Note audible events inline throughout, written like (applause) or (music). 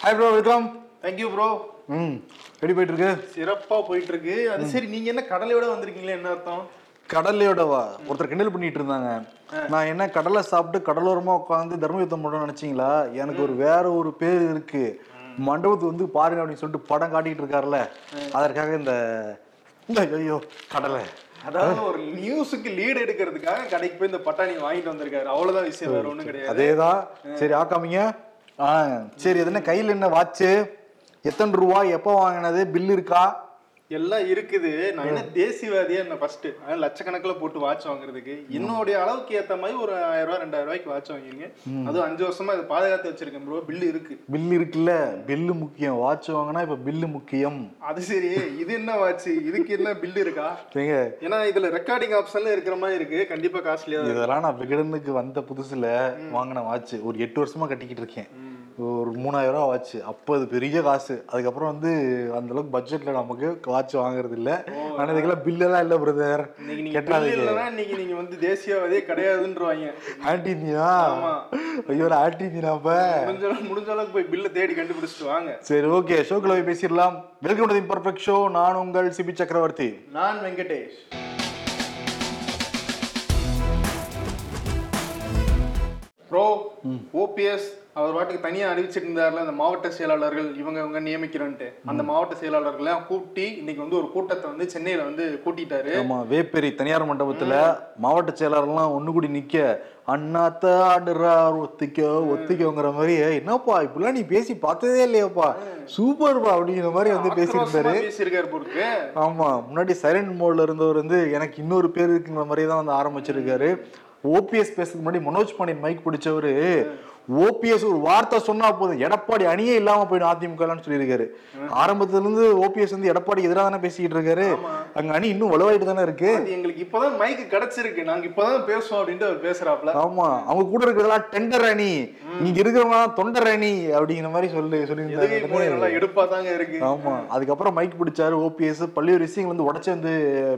Hi bro welcome thank you bro ம். எப்படி போயிட்டு இருக்கு சிறப்பா போயிட்டு இருக்கு அது சரி நீங்க என்ன கடலையோட வந்திருக்கீங்களே? என்ன அர்த்தம்? கடலையோடவா? ஒருத்தர் கிண்டல் பண்ணிட்டு இருந்தாங்க. நான் என்ன கடலை சாப்பிட்டு கடலோரமா உட்காந்து தர்ம யுத்தம் பண்ணணும்னு நினைச்சீங்களா? எனக்கு ஒரு வேற ஒரு பேர் இருக்கு. மண்டபத்து வந்து பாருங்க அப்படின்னு சொல்லிட்டு படம் காட்டிட்டு இருக்காருல்ல. அதற்காக இந்த இந்த ஐயோ கடலை. அதாவது ஒரு நியூஸுக்கு லீடு எடுக்கிறதுக்காக கடைக்கு போய் இந்த பட்டாணி வாங்கிட்டு வந்திருக்காரு. அவ்வளவுதான் விஷயம் வேற ஒண்ணும் கிடையாது. அதேதான். சரி ஆக்காமீங்க. ஆ சரி என்ன கையில் என்ன வாட்சு எத்தனை ரூபா எப்போ வாங்கினது? பில் இருக்கா? எல்லாம் இருக்குது. நான் என்ன தேசியவாதியா என்ன ஃபர்ஸ்ட் லட்சக்கணக்கில் போட்டு வாட்ச் வாங்குறதுக்கு. என்னுடைய அளவுக்கு ஏத்த மாதிரி ஒரு ஆயிரம் ரூபாய் ரெண்டாயிரம் ரூபாய்க்கு வாட்ச் வாங்கிருங்க அதுவும் அஞ்சு வருஷமா இதை பாதுகாத்து வச்சிருக்கேன் ப்ரோ பில்லு இருக்கு. பில் இருக்குல்ல? பில்லு முக்கியம். வாட்ச் வாங்கினா இப்போ பில்லு முக்கியம். அது சரி. இது என்ன வாட்ச் இதுக்கு என்ன பில்லு இருக்கா? ஏங்க ஏன்னா இதுல ரெக்கார்டிங் ஆப்ஷன்ல இருக்கிற மாதிரி இருக்கு. கண்டிப்பா காஸ்ட்லியா இதெல்லாம் நான் விகடனுக்கு வந்த புதுசுல வாங்கின வாட்ச் ஒரு எட்டு வருஷமா கட்டிக்கிட்டு இருக்கேன். ஒரு மூணாயிரம் ரூபா வாட்ச் அப்போ அது பெரிய காசு. அதுக்கப்புறம் வந்து அந்த அளவுக்கு பட்ஜெட்ல நமக்கு வாட்ச் வாங்குறது இல்ல. ஆனா இதுக்கெல்லாம் பில் எல்லாம் இல்ல பிரதர் கெட்டாதீங்க. இன்னைக்கு நீங்க வந்து தேசியவாதியே கிடையாதுன்றவாங்க. ஆன்டினியா ஆமா. ஐயோ ஆன்டினியா அப்ப. முடிஞ்ச அளவுக்கு முடிஞ்ச அளவுக்கு போய் பில்ல தேடி கண்டுபிடிச்சிட்டு வாங்க. சரி ஓகே ஷோக்குள்ள போய் பேசிடலாம். வெல்கம் டு பர்ஃபெக்ட் ஷோ நான் உங்கள் சிபி சக்கரவர்த்தி. நான் வெங்கடேஷ். ப்ரோ ஓபிஎஸ் அவர் பாட்டுக்கு தனியா அறிவிச்சிட்டு இருந்தாருல அந்த மாவட்ட செயலாளர்கள் இவங்க இவங்க நியமிக்கிறோன்ட்டு. அந்த மாவட்ட செயலாளர்களை கூட்டி இன்னைக்கு வந்து ஒரு கூட்டத்தை வந்து சென்னையில வந்து கூட்டிட்டாரு. ஆமா வேப்பேரி தனியார் மண்டபத்துல மாவட்ட செயலாளர்லாம் ஒண்ணு கூடி நிக்க அண்ணாத்த ஆடுறார் ஒத்திக்கோ ஒத்திக்கோங்கிற மாதிரி என்னப்பா இப்படிலாம் நீ பேசி பார்த்ததே இல்லையாப்பா. சூப்பர்ப்பா அப்படிங்கிற மாதிரி வந்து ஆக்ரோஷமா பேசியிருக்காரு பொருக்கு ஆமா முன்னாடி சைலண்ட் மோட்ல இருந்தவர் வந்து எனக்கு இன்னொரு பேர் இருக்குங்கிற மாதிரி தான் வந்து ஆரம்பிச்சிருக்காரு. ஓபிஎஸ் பேசுறதுக்கு முன்னாடி மனோஜ் பாண்டியன் மைக் பிடிச்சவரு ஓபிஎஸ் ஒரு வார்த்தை சொன்னா போதும். எடப்பாடி அணியே இல்லாம போயிடும் அதிமுகன்னு சொல்லியிருக்காரு. ஆரம்பத்துல இருந்து ஓபிஎஸ் வந்து எடப்பாடி எதிராக தானே பேசிக்கிட்டு இருக்காரு. அங்க அணி இன்னும் வலுவாயிட்டு தானே இருக்கு. எங்களுக்கு இப்பதான் மைக் கிடைச்சிருக்கு. நாங்க இப்பதான் பேசுவோம் அப்படின்ட்டு அவர் பேசுறாப்ல ஆமா. அவங்க கூட இருக்கிறதெல்லாம் டெண்டர் அணி. இங்க இருக்கிறவங்க தொண்டர் அணி அப்படிங்கிற மாதிரி சொல்லி சொல்லியிருந்தாங்க எடுப்பா தாங்க இருக்கு? ஆமா. அதுக்கப்புறம் மைக் பிடிச்சாரு ஓபிஎஸ் பல்வேறு விஷயங்கள் வந்து உடச்சு வந்து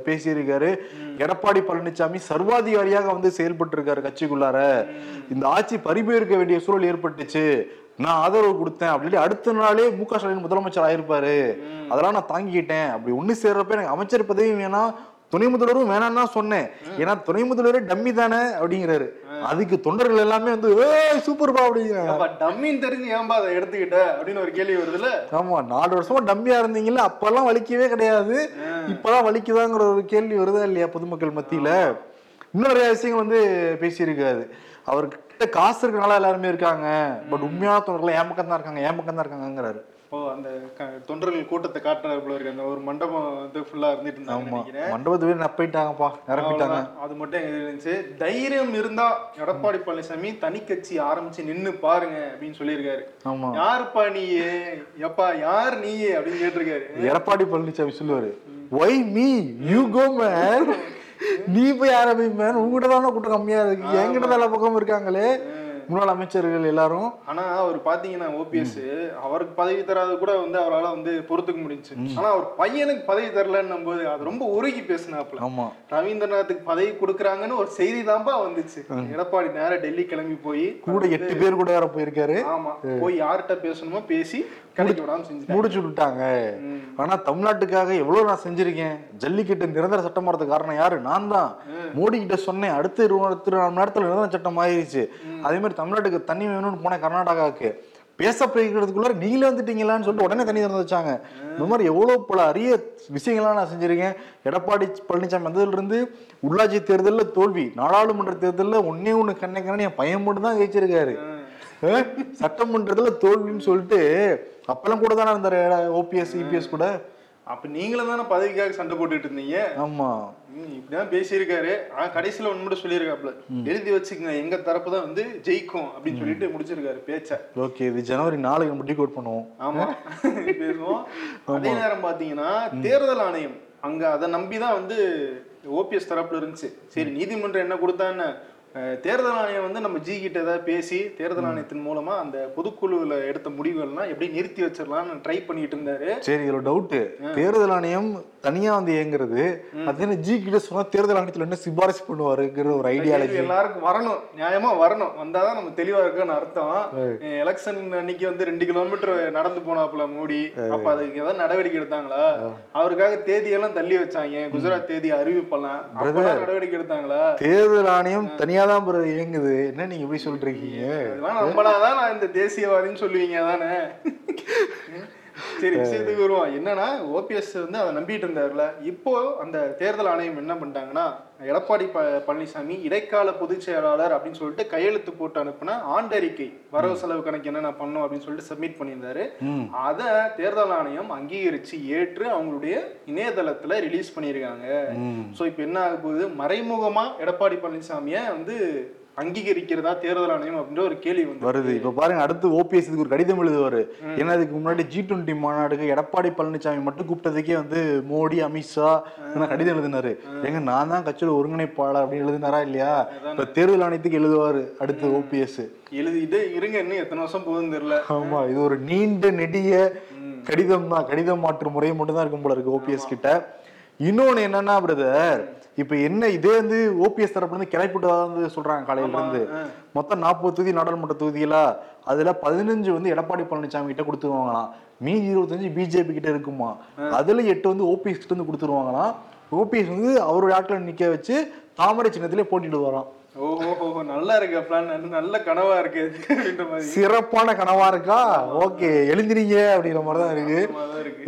பேசியிருக்காரு. எடப்பாடி பழனிசாமி சர்வாதிகாரியாக வந்து செயல்பட்டு இருக்காரு கட்சிக்குள்ளார இந்த ஆட்சி பறிபோயிருக்க வேண்டிய சூழல் ஏற்பட்டுச்சு. நான் ஆதரவு கொடுத்தேன் அப்படின்னு அடுத்த நாளே மு க ஸ்டாலின் முதலமைச்சர் ஆயிருப்பாரு. அதெல்லாம் நான் தாங்கிக்கிட்டேன். அப்படி ஒண்ணு சேர்றப்ப எனக்கு அமைச்சர் பதவியும் வேணாம் துணை முதல்வரும் வேணாம்னு தான் சொன்னேன். ஏன்னா துணை முதல்வரே டம்மி தானே அப்படிங்கிறாரு. அதுக்கு தொண்டர்கள் எல்லாமே வந்து ஏய் சூப்பர்பா அப்படிங்கிறாங்க. அப்ப டம்மின்னு தெரிஞ்சு ஏன்பா அதை எடுத்துக்கிட்ட? அப்படின்னு ஒரு கேள்வி வருதுல்ல. ஆமா நாலு வருஷமா டம்மியா இருந்தீங்கல்ல அப்பெல்லாம் வலிக்கவே கிடையாது. இப்பதான் வலிக்குதாங்கிற ஒரு கேள்வி வருதா இல்லையா பொதுமக்கள் மத்தியில? இன்னும் நிறைய விஷயங்கள் வந்து பேசியிருக்காரு. அவர்கிட்ட காசு இருக்கனால எல்லாருமே இருக்காங்க. பட் உண்மையான தொண்டர்கள் ஏன் பக்கம் தான் இருக்காங்க ஏன் பக்கம் தான் இருக்காங்கிறாரு ஓ அந்த தொண்டர்கள் கூட்டத்தை காட்டுறாரு போல இருக்கு. அந்த ஒரு மண்டபம் வந்து ஃபுல்லா இருந்துட்டு இருந்தாங்க ஆமா. நினைக்கிறேன். மண்டபத்து பேர் நப்பிட்டாங்கப்பா நிரப்பிட்டாங்க. அது மட்டும் இருந்துச்சு தைரியம் இருந்தா எடப்பாடி பழனிசாமி தனி கட்சி ஆரம்பிச்சு நின்னு பாருங்க அப்படின்னு சொல்லியிருக்காரு. ஆமா. யாருப்பா நீயே? எப்பா யார் நீயே அப்படின்னு கேட்டிருக்காரு. எடப்பாடி பழனிசாமி சொல்லுவாரு why me you go man நீ போய் ஆரம்பி மேன் உங்ககிட்ட தானே கூட்டம் கம்மியா இருக்கு. என்கிட்ட தான் எல்லா பக்கமும் இருக்காங்களே. முன்னாள் அமைச்சர்கள் எல்லாரும். ஆனா அவர் பாத்தீங்கன்னா ஓபிஎஸ் அவருக்கு பதவி தராது கூட வந்து அவரால வந்து பொறுத்துக்க முடிஞ்சுச்சு. ஆனா அவர் பையனுக்கு பதவி தரலன்னும் போது அது ரொம்ப உருகி பேசினாப்ல ஆமா. ரவீந்திரநாத்துக்கு பதவி கொடுக்குறாங்கன்னு ஒரு செய்தி தான்ப்பா வந்துச்சு எடப்பாடி நேரா டெல்லி கிளம்பி போய் கூட எட்டு பேர் கூட வேற போயிருக்காரு. ஆமா. போய் யார்கிட்ட பேசணுமோ பேசி முடிச்சு விட்டாங்க ஆனா தமிழ்நாட்டுக்காக எவ்வளவு நான் செஞ்சிருக்கேன்? ஜல்லிக்கட்டு நிரந்தர சட்டம் வரதுக்கு காரணம் யாரு? நான் தான். மோடி கிட்ட சொன்னேன் அடுத்த இருபத்தி நாலு மணி நேரத்துல நிரந்தர சட்டம் ஆயிருச்சு அதே மாதிரி தமிழ்நாட்டுக்கு தண்ணி வேணும்னு போனேன் கர்நாடகாவுக்கு. பேச போய்க்கிறதுக்குள்ள நீங்களே வந்துட்டீங்களான்னு சொல்லிட்டு உடனே தண்ணி திறந்து வச்சாங்க. இந்த மாதிரி எவ்வளவு பல அரிய விஷயங்கள்லாம் நான் செஞ்சிருக்கேன். எடப்பாடி பழனிசாமி வந்ததுல இருந்து உள்ளாட்சி தேர்தல்ல தோல்வி நாடாளுமன்ற தேர்தல்ல ஒன்னே ஒண்ணு கண்ணை கண்ணு என் பையன் மட்டும் தான் ஜெயிச்சிருக்காரு சட்டமன்றத்துல தோல்வின்னு சொல்லிட்டு அப்பெல்லாம் கூட தானே இருந்தாரு ஓபிஎஸ் இபிஎஸ் கூட? அப்ப நீங்களும் தானே பதவிக்காக சண்டை போட்டுட்டு இருந்தீங்க? ஆமா. இப்படிதான் பேசியிருக்காரு. ஆனா கடைசியில ஒண்ணு மட்டும் சொல்லியிருக்காப்ல எழுதி வச்சுக்கங்க எங்க தரப்பு தான் வந்து ஜெயிக்கும் அப்படின்னு சொல்லிட்டு முடிச்சிருக்காரு பேச்ச. ஓகே இது ஜனவரி நாளைக்கு நம்ம டிகோட் பண்ணுவோம். ஆமா. பேசுவோம். அதே நேரம் பாத்தீங்கன்னா தேர்தல் ஆணையம் அங்க அதை நம்பிதான் வந்து ஓபிஎஸ் தரப்புல இருந்துச்சு. சரி நீதிமன்றம் என்ன கொடுத்தான்னு அஹ், தேர்தல் ஆணையம் வந்து நம்ம ஜி கிட்ட ஏதாவது பேசி தேர்தல் ஆணையத்தின் மூலமா அந்த பொதுக்குழுவில் எடுத்த முடிவுகள்லாம் எப்படி நிறுத்தி வச்சிடலாம்னு ட்ரை பண்ணிட்டு இருந்தாரு. சரி இதுல டவுட் தேர்தல் ஆணையம் தனியா வந்து இயங்குறது அது என்ன ஜி கிட்ட சொன்னா தேர்தல் ஆணையத்துல என்ன சிபாரிசு பண்ணுவாருங்கிற ஒரு ஐடியாலஜி எல்லாருக்கும் வரணும் நியாயமா வரணும். வந்தாதான் நம்ம தெளிவா இருக்குன்னு அர்த்தம். எலெக்ஷன் அன்னைக்கு வந்து ரெண்டு கிலோமீட்டர் நடந்து போனாப்புல மோடி. அப்ப அதுக்கு ஏதாவது நடவடிக்கை எடுத்தாங்களா? அவருக்காக தேதியெல்லாம் தள்ளி வச்சாங்க. குஜராத் தேதி அறிவிப்பெல்லாம். நடவடிக்கை எடுத்தாங்களா? தேர்தல் ஆணையம் தனியா தான் ப்ரோ இயங்குது. என்ன நீங்க இப்படி சொல்றீங்க? இதெல்லாம் நம்பினாதான் நான் இந்த தேசியவாதின்னு சொல்லுவீங்க தானே சரி விஷயத்துக்கு வருவோம். என்னன்னா ஓபிஎஸ் வந்து அதை நம்பிட்டு இருந்தாருல இப்போ அந்த தேர்தல் ஆணையம் என்ன பண்ணிட்டாங்கன்னா எடப்பாடி ப பழனிசாமி இடைக்கால பொதுச் செயலாளர் அப்படின்னு சொல்லிட்டு கையெழுத்து போட்டு அனுப்புன ஆண்டறிக்கை வரவு செலவு கணக்கு என்னென்ன பண்ணும் அப்படின்னு சொல்லிட்டு சப்மிட் பண்ணியிருந்தாரு. அதை தேர்தல் ஆணையம் அங்கீகரிச்சு ஏற்று அவங்களுடைய இணையதளத்துல ரிலீஸ் பண்ணியிருக்காங்க. சோ இப்போ என்ன ஆக போகுது மறைமுகமா எடப்பாடி பழனிசாமியை வந்து அங்கீகரிக்கிறதா தேர்தல் ஆணையம் அப்படின்ற ஒரு கேள்வி வந்து வருது. இப்ப பாருங்க அடுத்து ஓபிஎஸ் இதுக்கு ஒரு கடிதம் எழுதுவாரு. ஏன்னா இதுக்கு முன்னாடி ஜி டுவெண்ட்டி மாநாடுக்கு எடப்பாடி பழனிசாமி மட்டும் கூப்பிட்டதுக்கே வந்து மோடி அமித்ஷா கடிதம் எழுதினாரு. ஏங்க நான் தான் கட்சியோட ஒருங்கிணைப்பாளர் அப்படின்னு எழுதினாரா இல்லையா? இப்ப தேர்தல் ஆணையத்துக்கு எழுதுவாரு அடுத்து ஓபிஎஸ் எழுதிட்டு இருங்க இன்னும் எத்தனை வருஷம் போகுதுன்னு தெரியல. ஆமா இது ஒரு நீண்ட நெடிய கடிதம் தான் கடிதம் மாற்று முறை மட்டும் தான் இருக்கும் போல இருக்கு ஓபிஎஸ் கிட்ட. இன்னொன்னு என்னன்னா பிரதர் இப்ப என்ன இதே வந்து ஓபிஎஸ் தரப்புல இருந்து கிளப்பிட்டதா வந்து சொல்றாங்க காலையில இருந்து. மொத்தம் நாற்பது தொகுதி நாடாளுமன்ற தொகுதியில அதுல பதினஞ்சு வந்து எடப்பாடி பழனிசாமி கிட்ட கொடுத்துருவாங்களாம். மீதி இருபத்தஞ்சு பிஜேபி கிட்ட இருக்குமா? அதுல எட்டு வந்து ஓபிஎஸ் கிட்ட இருந்து கொடுத்துருவாங்களாம். ஓபிஎஸ் வந்து அவருடைய ஆட்களை நிக்க வச்சு தாமரை சின்னத்திலே போட்டிட்டு வரான் ஓஹோ நல்லா இருக்கு பிளான் நல்ல கனவா இருக்கு இது அப்படின்ற மாதிரி. சிறப்பான கனவா இருக்கா? ஓகே எழுந்திரீங்க அப்படிங்கிற மாதிரி தான் இருக்கு.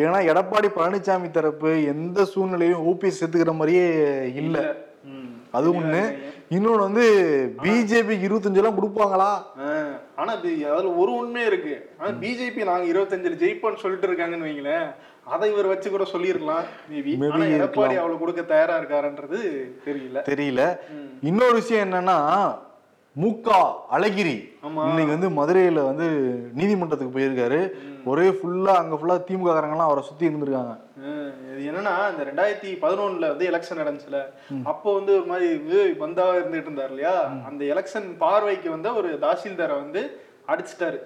ஏன்னா எடப்பாடி பழனிசாமி தரப்பு எந்த சூழ்நிலையும் ஓபிஎஸ் சேர்த்துக்கிற மாதிரியே இல்ல. அது ஒண்ணு. இன்னொன்னு வந்து பிஜேபி இருபத்தஞ்சு எல்லாம் கொடுப்பாங்களா? ஆனா அதுல ஒரு உண்மை இருக்கு. ஆனா பிஜேபி நாங்க இருபத்தஞ்சுல ஜெயிப்போம்னு சொல்லிட்டு இருக்காங்கன்னு வைங்களேன். அதை இவர் வச்சு கூட சொல்லியிருக்கலாம் எடப்பாடி அவ்வளவு கொடுக்க தயாரா இருக்காருன்றது தெரியல. தெரியல. இன்னொரு விஷயம் என்னன்னா மூக்கா அழகிரி இன்னைக்கு வந்து மதுரையில வந்து நீதிமன்றத்துக்கு போயிருக்காரு. ஒரே ஃபுல்லா அங்க ஃபுல்லா திமுக காரங்கெல்லாம் அவரை சுத்தி இருந்திருக்காங்க. இது என்னன்னா இந்த ரெண்டாயிரத்தி பதினொன்னுல வந்து எலெக்ஷன் நடந்துச்சுல அப்போ வந்து ஒரு மாதிரி பந்தாவா இருந்துட்டு இருந்தார் இல்லையா? அந்த எலெக்ஷன் பார்வைக்கு வந்து ஒரு தாசில்தாரை வந்து அடிச்சிட்டாரு.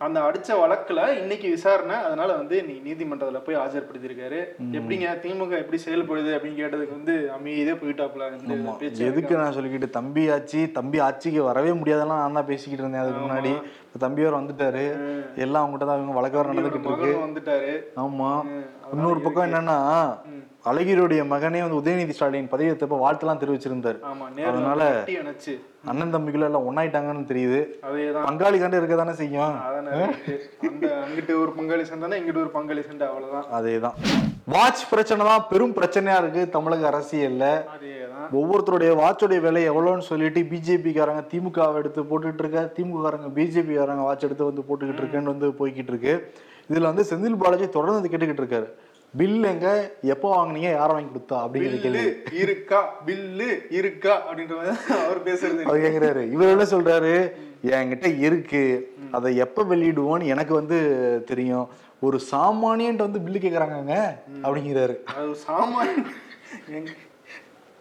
அந்த அடிச்ச வழக்குல இன்னைக்கு விசாரணை அதனால வந்து நீ நீதிமன்றத்துல போய் ஆஜர்படுத்தியிருக்காரு. எப்படிங்க திமுக எப்படி செயல்படுது அப்படின்னு கேட்டதுக்கு வந்து அமைதியே பேச்சு. எதுக்கு நான் சொல்லிக்கிட்டு தம்பி ஆட்சி தம்பி ஆட்சிக்கு வரவே முடியாதெல்லாம் நான் தான் பேசிக்கிட்டு இருந்தேன் அதுக்கு முன்னாடி. இப்ப தம்பி வேற வந்துட்டாரு எல்லாம் அவங்ககிட்ட தான் இவங்க வழக்கு வேற நடந்துகிட்டு இருக்கு. வந்துட்டாரு. ஆமா. இன்னொரு பக்கம் என்னன்னா அழகிரியுடைய மகனே வந்து உதயநிதி ஸ்டாலின் பதவி ஏற்றப்ப வாழ்த்துலாம் தெரிவிச்சிருந்தாரு. அதனால- அண்ணன் தம்பிக்குள்ள எல்லாம் ஒன்னாயிட்டாங்கன்னு தெரியுது. பங்காளி சண்டை இருக்க தானே செய்யும் அங்கிட்டு ஒரு பங்காளி சண்டை இங்கிட்டு ஒரு பங்காளி சண்டை அவ்வளவுதான். அதேதான். வாட்ச் பிரச்சனை தான் பெரும் பிரச்சனையா இருக்கு தமிழக அரசியல்ல. ஒவ்வொருத்தருடைய வாட்சோடைய விலை எவ்வளோன்னு சொல்லிட்டு பிஜேபி காரங்க திமுகவை எடுத்து போட்டுக்கிட்டு இருக்க திமுக காரங்க பிஜேபி காரங்க வாட்ச் எடுத்து வந்து போட்டுக்கிட்டு இருக்கேன்னு வந்து போய்கிட்டு இருக்கு இதுல வந்து செந்தில் பாலாஜி தொடர்ந்து கேட்டுக்கிட்டு இருக்காரு. பில் எங்க? எப்போ வாங்குனீங்க? யாரை வாங்கி கொடுத்தா? அப்படிங்கிற கேள்வி. இருக்கா? பில்லு இருக்கா? அப்படின்ற அவர் பேசுறது. அவர் கேக்குறாரு. இவர் என்ன சொல்றாரு? என்கிட்ட இருக்கு. அதை எப்ப வெளியிடுவோன்னு எனக்கு வந்து தெரியும். ஒரு சாமானியன்ட்டு வந்து பில்லு கேக்குறாங்கங்க அப்படிங்கிறாரு. அது ஒரு சாமானிய எங்க-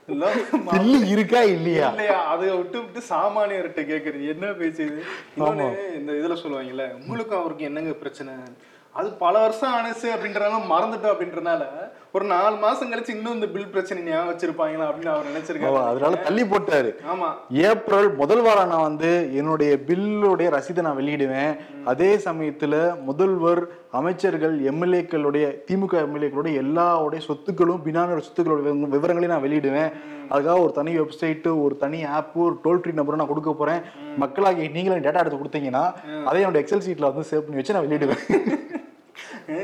எல்லாம் மா- பில்லு இருக்கா இல்லையா? இல்லையா? அதை விட்டு விட்டு சாமானியர்கிட்ட கேக்குறது. என்ன இன்னொன்னு இந்த இதுல சொல்லுவாங்கல்ல உங்களுக்கும் அவருக்கு என்னங்க பிரச்சனை? அது பல வருஷம் ஆனசு அப்படின்றனால மறந்துட்டோம் அப்படின்றனால ஒரு நாலு மாசம் கழிச்சு இன்னும் இந்த பில் பிரச்சனை ஞாபகம் வச்சிருப்பாங்களா அப்படின்னு அவர் நினைச்சிருக்காரு. அதனால தள்ளி போட்டாரு. ஆமா. ஏப்ரல் முதல் வாரம் நான் வந்து என்னுடைய பில்லுடைய ரசீதை நான் வெளியிடுவேன். அதே சமயத்துல முதல்வர் அமைச்சர்கள் எம்எல்ஏக்களுடைய திமுக எம்எல்ஏக்களுடைய எல்லாவுடைய சொத்துக்களும் பினான சொத்துக்களோட விவர- விவரங்களையும் நான் வெளியிடுவேன். அதுக்காக ஒரு தனி வெப்சைட்டு ஒரு தனி ஆப் ஒரு டோல் ஃப்ரீ நம்பரும் நான் கொடுக்க போறேன். மக்களாகி நீங்களும் டேட்டா எடுத்து கொடுத்தீங்கன்னா அதை என்னோட எக்ஸல் சீட்ல வந்து சேவ் பண்ணி வச்சு நான் வெளியிடுவேன். (laughs)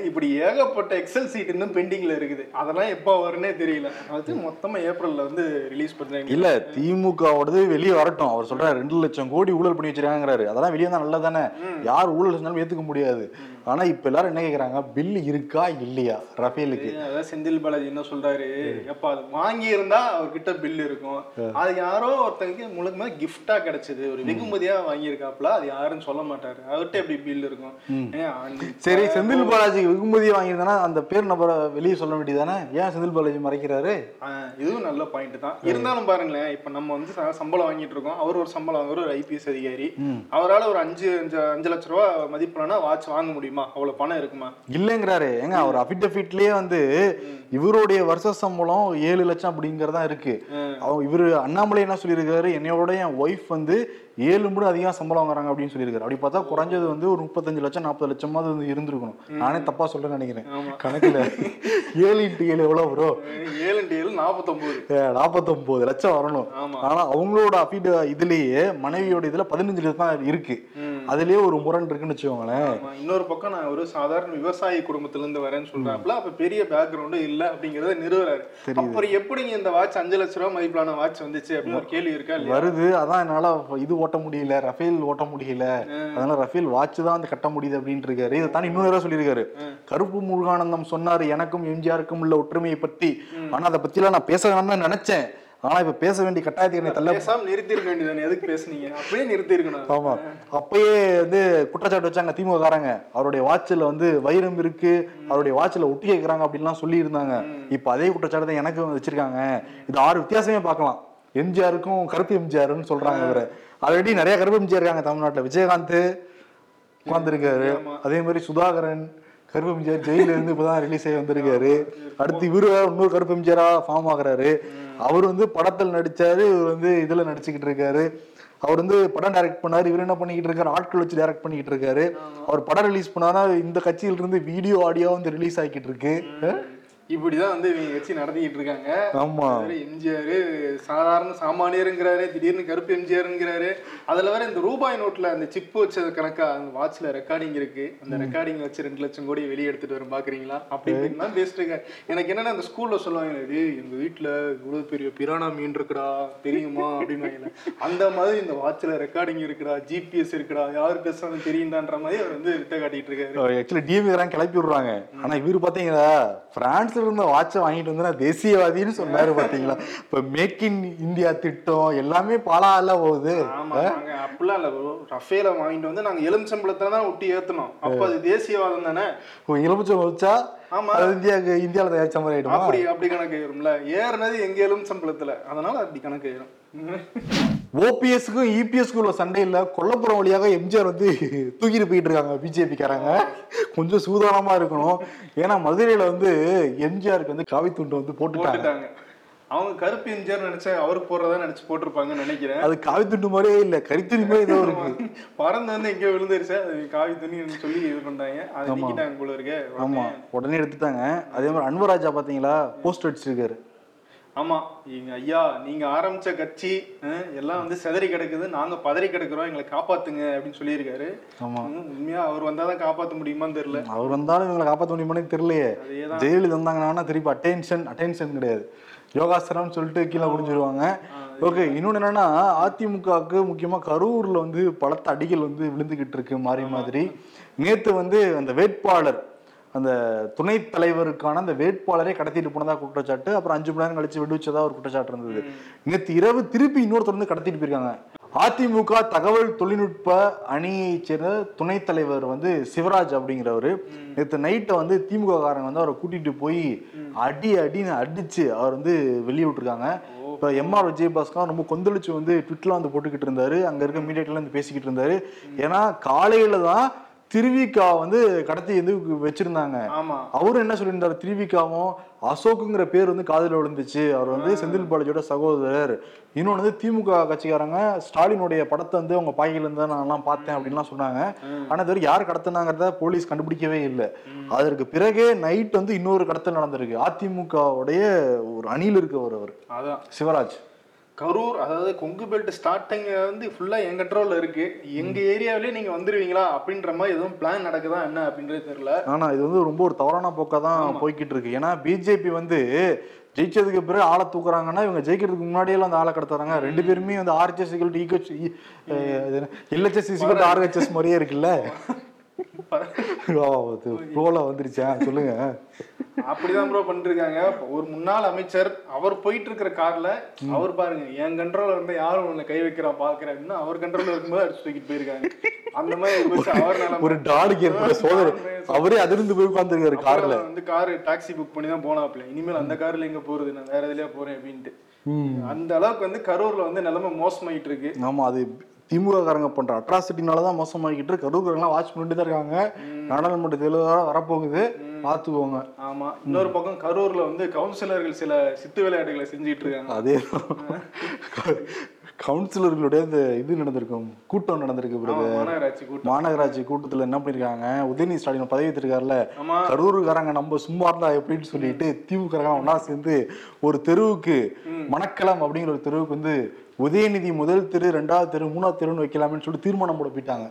இப்படி ஏகப்பட்ட எக்ஸல் சீட் இன்னும் பெண்டிங்ல இருக்குது. அதெல்லாம் எப்போ வரும்னே தெரியல. அது மொத்தமா ஏப்ரல்ல வந்து ரிலீஸ் பண்றாங்க இல்ல திமுகவோடது வெளியே வரட்டும். அவர் சொல்றாரு ரெண்டு லட்சம் கோடி ஊழல் பண்ணி வச்சிருக்காங்கிறாரு. அதெல்லாம் வெளியே தான்? நல்லதானே யார் ஊழல் செஞ்சாலும் ஏத்துக்க முடியாது. ஆனா இப்ப எல்லாரும் என்ன கேக்குறாங்க? பில் இருக்கா இல்லையா? ரஃபேலுக்கு. அதான் செந்தில் பாலாஜி என்ன சொல்றாரு? எப்ப அது வாங்கி இருந்தா அவர்கிட்ட பில் இருக்கும். அது யாரோ ஒருத்தங்க முழுக்கமா கிஃப்டா கிடைச்சது. ஒரு வெகுமதியா வாங்கியிருக்காப்ல அது யாருன்னு சொல்ல மாட்டாரு. அவர்கிட்ட எப்படி பில் இருக்கும்? சரி செந்தில் பாலாஜி பாலாஜி வெகுமதியை வாங்கியிருந்தானா அந்த பேர் நபரை வெளியே சொல்ல வேண்டியதானே? ஏன் செந்தில் பாலாஜி மறைக்கிறாரு? இதுவும் நல்ல பாயிண்ட் தான். இருந்தாலும் பாருங்களேன் இப்ப நம்ம வந்து சம்பளம் வாங்கிட்டு இருக்கோம். அவர் ஒரு சம்பளம் வாங்குற ஒரு ஐபிஎஸ் அதிகாரி. அவரால ஒரு அஞ்சு அஞ்சு அஞ்சு லட்ச ரூபா மதிப்புலனா வாட்ச் வாங்க முடியுமா? அவ்வளவு பணம் இருக்குமா? இல்லைங்கிறாரு. ஏங்க அவர் அபிடபிட்லயே வந்து இவருடைய வருஷ சம்பளம் ஏழு லட்சம் அப்படிங்கறதா இருக்கு. அவங்க இவரு அண்ணாமலை என்ன சொல்லியிருக்காரு? என்னையோட என் ஒய்ஃப் வந்து ஏழு முறை அதிகம் சம்பளம் வாங்குறாங்க அப்படின்னு சொல்லியிருக்காரு. அப்படி பார்த்தா குறைஞ்சது வந்து ஒரு முப்பத்தஞ்சு லட்சம் நாற்பது லட்சமாவது வந்து இருந்திருக்கணும். நானே தப்பா சொல்ல நினைக்கிறேன். கணக்குல ஏழு இன்ட்டு ஏழு எவ்வளவு ப்ரோ ஏழு இன்டு ஏழு நாற்பத்தொன்பது நாற்பத்தொன்பது லட்சம் வரணும். ஆமா. ஆனா அவங்களோட அபிட இதுலயே மனைவியோட இதுல பதினஞ்சு லட்சம் தான் இருக்கு. அதுலயே ஒரு முரண் இருக்குன்னு வச்சுக்கோங்களேன். இன்னொரு பக்கம் நான் ஒரு சாதாரண விவசாயி குடும்பத்துல இருந்து வரேன்னு சொல்றாப்புல அப்ப பெரிய பேக்ரவுண்டு இல்ல அப்படிங்கறத நிறுவறாரு. அப்புறம் எப்படிங்க இந்த வாட்ச் அஞ்சு லட்ச ரூபா மதிப்பிலான வாட்ச் வந்துச்சு அப்படின்னு ஒரு கேள்வி இருக்கா வருது. அதான் என்னால இது ஓட்ட முடியல ரஃபேல் ஓட்ட முடியல. அதனால ரஃபேல் வாட்ச் தான் வந்து கட்ட முடியுது அப்படின்ட்டு இருக்காரு. இதை தான் இன்னொரு சொல்லியிருக்காரு. கருப்பு முருகானந்தம் சொன்னாரு எனக்கும் எம்ஜிஆருக்கும் உள்ள ஒற்றுமையை பத்தி. ஆனா அதை பத்திலாம் நான் பேச வேணாம்னு நினைச்சேன். ஆனா இப்ப பேச வேண்டிய கட்டாயத்துக்கு என்னை தள்ள பேசாம நிறுத்தி இருக்க வேண்டியதானே எதுக்கு பேசுனீங்க? அப்படியே நிறுத்தி இருக்கணும் ஆமா. அப்பயே வந்து குற்றச்சாட்டு வச்சாங்க திமுக காரங்க. அவருடைய வாட்சில் வந்து வைரம் இருக்கு. அவருடைய வாட்சில் ஒட்டி கேட்கறாங்க அப்படின்லாம் சொல்லி இருந்தாங்க இப்ப அதே குற்றச்சாட்டு தான் எனக்கு வச்சிருக்காங்க. இது ஆறு வித்தியாசமே பார்க்கலாம். எம்ஜிஆருக்கும் கருப்பு எம்ஜிஆர்னு சொல்றாங்க இவரு. ஆல்ரெடி நிறைய கருப்பு எம்ஜிஆர் இருக்காங்க தமிழ்நாட்டுல. விஜயகாந்த் உட்கார்ந்துருக்காரு. அதே மாதிரி சுதாகரன் கருப்பு எம்ஜிஆர் ஜெயில இருந்து இப்பதான் ரிலீஸ் ஆகி வந்திருக்காரு. அடுத்து இவரு இன்னொரு கருப்பு எம்ஜிஆரா ஃபார்ம் ஆகுறாரு. அவர் வந்து படத்தில் நடிச்சாரு இவர் வந்து இதுல நடிச்சுக்கிட்டு இருக்காரு. அவர் வந்து படம் டைரக்ட் பண்ணாரு. இவர் என்ன பண்ணிக்கிட்டு இருக்காரு? ஆட்கள் வச்சு டைரக்ட் பண்ணிக்கிட்டு இருக்காரு. அவர் படம் ரிலீஸ் பண்ணாரா இந்த கட்சியில இருந்து வீடியோ ஆடியோ வந்து ரிலீஸ் ஆகிட்டு இருக்கு. இப்படிதான் வந்து இவங்க வச்சு நடத்திக்கிட்டு இருக்காங்க. ஆமா. எம்ஜிஆர் சாதாரண சாமானியருங்கிறாரு திடீர்னு கருப்பு எம்ஜிஆருங்கிறாரு. அதுல வேற இந்த ரூபாய் நோட்ல அந்த சிப்பு வச்சது கணக்கா அந்த வாட்ச்ல ரெக்கார்டிங் இருக்கு. அந்த ரெக்கார்டிங் வச்சு ரெண்டு லட்சம் கோடி வெளியே எடுத்துட்டு வரும் பாக்குறீங்களா? அப்படி இப்படின்னு தான் பேசிட்டு இருக்கேன் எனக்கு என்னன்னா அந்த ஸ்கூல்ல சொல்லுவாங்க டேய் எங்க வீட்டுல இவ்வளவு பெரிய பிரானா மீன் இருக்குடா தெரியுமா? அப்படின்னு அந்த மாதிரி இந்த வாட்ச்ல ரெக்கார்டிங் இருக்குடா ஜிபிஎஸ் இருக்குடா யார் பேசுறாங்க தெரியுண்டான்ற மாதிரி அவர் வந்து விட்ட காட்டிட்டு இருக்காரு. ஆக்சுவலி டிஎம்கே கிளப்பி விடுறாங்க. ஆனா இவரு பாத்தீங்களா பிரான்ஸ்ல இருந்த வாட்சை வாங்கிட்டு வந்து நான் தேசியவாதின்னு சொன்னாரு பாத்தீங்களா? இப்ப மேக் இன் இந்தியா திட்டம் எல்லாமே பாலா போகுது. அப்படிலாம் இல்ல. ரஃபேல வாங்கிட்டு வந்து நாங்க எலுமிச்சம்பளத்துல தான் ஒட்டி ஏத்தணும் அப்ப அது தேசியவாதம் தானே? எலுமிச்சம் வச்சா ஆமா. இந்தியாவுக்கு இந்தியாவில் தயாரிச்ச மாதிரி ஆயிடுமா? அப்படி அப்படி கணக்கு ஆயிரும்ல. ஏறினது எங்க எலுமிச்சம்பளத்துல அதனால அப்படி கணக்கு ஆயிரும். ஓபிஎஸ்க்கும் இபிஎஸ்க்கும் உள்ள சண்டையில் கொல்லப்புறம் வழியாக எம்ஜிஆர் வந்து தூக்கிட்டு போயிட்டு இருக்காங்க பிஜேபி காரங்க. கொஞ்சம் சூதானமா இருக்கணும். ஏன்னா மதுரையில வந்து எம்ஜிஆருக்கு வந்து காவி துண்டு வந்து போட்டுட்டாங்க. போட்டுட்டாங்க. அவங்க கருப்பு எம்ஜிஆர் நினைச்சா அவருக்கு போடுறதா நினைச்சு போட்டிருப்பாங்கன்னு நினைக்கிறேன். அது காவி துண்டு மாதிரியே இல்ல. கரித்துணி மாதிரி ஏதோ இருக்கு பறந்து வந்து எங்கேயோ விழுந்துருச்சு. அது காவி துணின்னு சொல்லி இது பண்றாங்க. அதை நீக்கிட்டாங்க போல இருக்கு. ஆமா. உடனே எடுத்துட்டாங்க. அதே மாதிரி அன்வராஜா பாத்தீங்களா? போஸ்ட் அடிச்சிருக்காரு. ஆமா எங்க ஐயா நீங்க ஆரம்பிச்ச கட்சி எல்லாம் வந்து செதறி கிடக்குது. நாங்க பதறி கிடக்குறோம். எங்களை காப்பாத்துங்க அப்படின்னு சொல்லியிருக்காரு. ஆமா. உம், உண்மையா அவர் வந்தாதான் காப்பாத்த முடியுமான்னு தெரியல. அவர் வந்தாலும் இவங்களை காப்பாற்ற முடியுமான்னு தெரியலையே. ஜெயலலிதா வந்தாங்கன்னா திருப்பி அட்டென்ஷன் அட்டென்ஷன் கிடையாது. யோகாசனம்னு சொல்லிட்டு கீழே குடிஞ்சிருவாங்க ஓகே இன்னொன்னு என்னன்னா அதிமுகவுக்கு முக்கியமா கரூர்ல வந்து பலத்த அடிகள் வந்து விழுந்துகிட்டு இருக்கு மாறி மாதிரி. நேத்து வந்து அந்த வேட்பாளர் அந்த துணைத் தலைவருக்கான அந்த வேட்பாளரை கடத்திட்டு போனதா குற்றச்சாட்டு அப்புறம் அஞ்சு மணி நேரம் கழிச்சு விடுவிச்சதா ஒரு குற்றச்சாட்டு இருந்தது. நேத்து இரவு திருப்பி இன்னொருத்தர் வந்து கடத்திட்டு போயிருக்காங்க. அதிமுக தகவல் தொழில்நுட்ப அணியைச் சேர்ந்த துணைத் தலைவர் வந்து சிவராஜ் அப்படிங்கிறவர் நேற்று நைட்டை வந்து திமுக காரங்க வந்து அவரை கூட்டிட்டு போய் அடி அடின்னு அடிச்சு அவர் வந்து வெளியே விட்டுருக்காங்க. இப்போ எம்ஆர் விஜயபாஸ்கர் ரொம்ப கொந்தளிச்சு வந்து ட்விட்டர்ல வந்து போட்டுக்கிட்டு இருந்தாரு. அங்க இருக்க மீடியாட்டில் வந்து பேசிக்கிட்டு இருந்தாரு. ஏன்னா காலையில தான் திருவிக்கா வந்து கடத்தி வந்து வச்சிருந்தாங்க. அவரும் என்ன சொல்லியிருந்தாரு? திருவிக்காவும் அசோக்குங்கிற பேர் வந்து காதுல விழுந்துச்சு. அவர் வந்து செந்தில் பாலாஜியோட சகோதரர். இன்னொன்று வந்து திமுக கட்சிக்காரங்க ஸ்டாலினுடைய படத்தை வந்து அவங்க பாய்கில இருந்து நான் எல்லாம் பார்த்தேன் அப்படின்லாம் சொன்னாங்க. ஆனா இது யார் கடத்தினாங்கிறத போலீஸ் கண்டுபிடிக்கவே இல்லை. அதற்கு பிறகே நைட் வந்து இன்னொரு கடத்தல் நடந்திருக்கு. அதிமுகவுடைய ஒரு அணியில் இருக்கவர் அவர். சிவராஜ். கரூர் அதாவது கொங்கு பெல்ட் ஸ்டார்டிங் வந்து ஃபுல்லா என் கண்ட்ரோல்ல இருக்கு. எங்க ஏரியாவிலே நீங்க வந்துருவீங்களா அப்படின்ற மாதிரி எதுவும் பிளான் நடக்குதா என்ன அப்படின்றது தெரியல. ஆனா இது வந்து ரொம்ப ஒரு தவறான போக்கா தான் போய்கிட்டு இருக்கு. ஏன்னா பிஜேபி வந்து ஜெயிச்சதுக்கு பிறகு ஆளை தூக்குறாங்கன்னா இவங்க ஜெயிக்கிறதுக்கு முன்னாடியே அந்த ஆளை கடத்துறாங்க. ரெண்டு பேருமே வந்து RHS equal to LHS RHS மாதிரியே இருக்குல்ல. ரோல வந்துருச்சா? சொல்லுங்க. அப்படிதான் ப்ரோ பண்ணிருக்காங்க. ஒரு முன்னாள் அமைச்சர் அவர் போயிட்டு இருக்கிற கார்ல அவர் பாருங்க என் கண்ட்ரோல வந்து யாரும் உன்னை கை வைக்கிறான் பாக்குறேன்னு அவர் கண்ட்ரோல்ல இருக்கும்போது அடிச்சு தூக்கிட்டு போயிருக்காங்க. அந்த மாதிரி அவர். ஒரு டாலுக்கு ஏற்பட்ட சோதனை. அவரே அதிர்ந்து போய் உட்காந்துருக்காரு கார்ல. வந்து கார் டாக்ஸி புக் பண்ணி தான் போனாப்ல இனிமேல் அந்த கார்ல எங்க போறது? நான் வேற எதுலயா போறேன் அப்படின்ட்டு. அந்த அளவுக்கு வந்து கரூர்ல வந்து நிலைமை மோசமாயிட்டு இருக்கு ஆமா அது திமுக காரங்க பண்ற அட்ராசிட்டினால தான் மோசமாக்கிட்டு கரூர்காரங்களாம் வாட்ச் பண்ணிட்டு தான் இருக்காங்க. நாடாளுமன்ற தேர்தல் வரப்போகுது. பார்த்துக்கோங்க ஆமா. இன்னொரு பக்கம் கரூர்ல வந்து கவுன்சிலர்கள் சில சித்து விளையாட்டுகளை செஞ்சுட்டு இருக்காங்க. அதே கவுன்சிலர்களுடைய இந்த இது நடந்திருக்கும். கூட்டம் நடந்திருக்கு பிறகு மாநகராட்சி கூட்டத்துல என்ன பண்ணிருக்காங்க? உதயநிதி ஸ்டாலின் பதவி ஏற்றிருக்காருல ஆமா. கரூருக்காரங்க நம்ம சும்மா இருந்தா எப்படின்னு சொல்லிட்டு திமுக ஒன்னா சேர்ந்து ஒரு தெருவுக்கு மணக்களம் அப்படிங்கிற ஒரு தெருவுக்கு வந்து உதயநிதி முதல் தெரு ரெண்டாவது தெரு மூணாவது தெருன்னு வைக்கலாம்னு சொல்லிட்டு தீர்மானம் போட போயிட்டாங்க.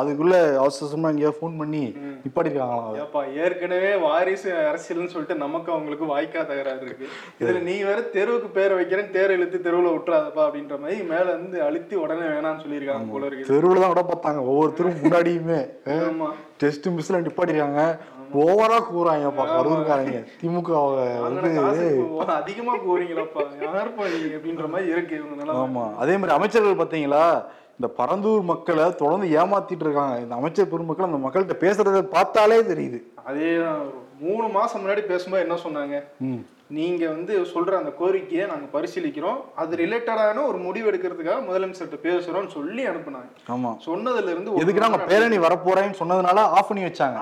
அதுக்குள்ள அவசரமா எங்கேயா ஃபோன் பண்ணி நிப்பாட்டிருக்காங்களாம் அதை. ஏப்பா ஏற்கனவே வாரிசு அரசியல்னு சொல்லிட்டு நமக்கு அவங்களுக்கு வாய்க்கா தகராறு இருக்கு. இதுல நீ வேற தெருவுக்கு பேரை வைக்கிறேன் தேர் இழுத்து தெருவுல விட்டுறாதப்பா அப்படின்ற மாதிரி மேல இருந்து அழுத்தி உடனே வேணாம்னு சொல்லியிருக்காங்க போல இருக்கு. தெருவுல தான் விட பார்த்தாங்க. ஒவ்வொருத்தரும் முன்னாடியுமே ஆமா. டெஸ்ட் மிஸ்ல நிப்பாட்டிருக்காங்க. ஓவரா கூறாங்கப்பா கரூருக்காரங்க திமுக ஓ, அதிகமா போறீங்களாப்பா யாருப்பா அப்படின்ற மாதிரி இருக்கு. ஆமா. அதே மாதிரி அமைச்சர்கள் பாத்தீங்களா இந்த பரந்தூர் மக்களை தொடர்ந்து ஏமாத்திட்டு இருக்காங்க. இந்த அமைச்சர் பெருமக்கள் அந்த மக்கள்கிட்ட பேசுறத பார்த்தாலே தெரியுது. ஒரு மூணு மாசம் முன்னாடி பேசும்போது என்ன சொன்னாங்க. நீங்க வந்து சொல்ற அந்த கோரிக்கையை நாங்க பரிசீலிக்கிறோம். அது ரிலேட்டடான ஒரு முடிவு எடுக்கிறதுக்காக முதலமைச்சர்கிட்ட பேசுறோம்னு சொல்லி அனுப்புனாங்க. ஆமா. சொன்னதுல இருந்து எதுக்கு நாங்க பேரணி வரப்போறேன்னு சொன்னதுனால ஆஃப் பண்ணி வச்சாங்க.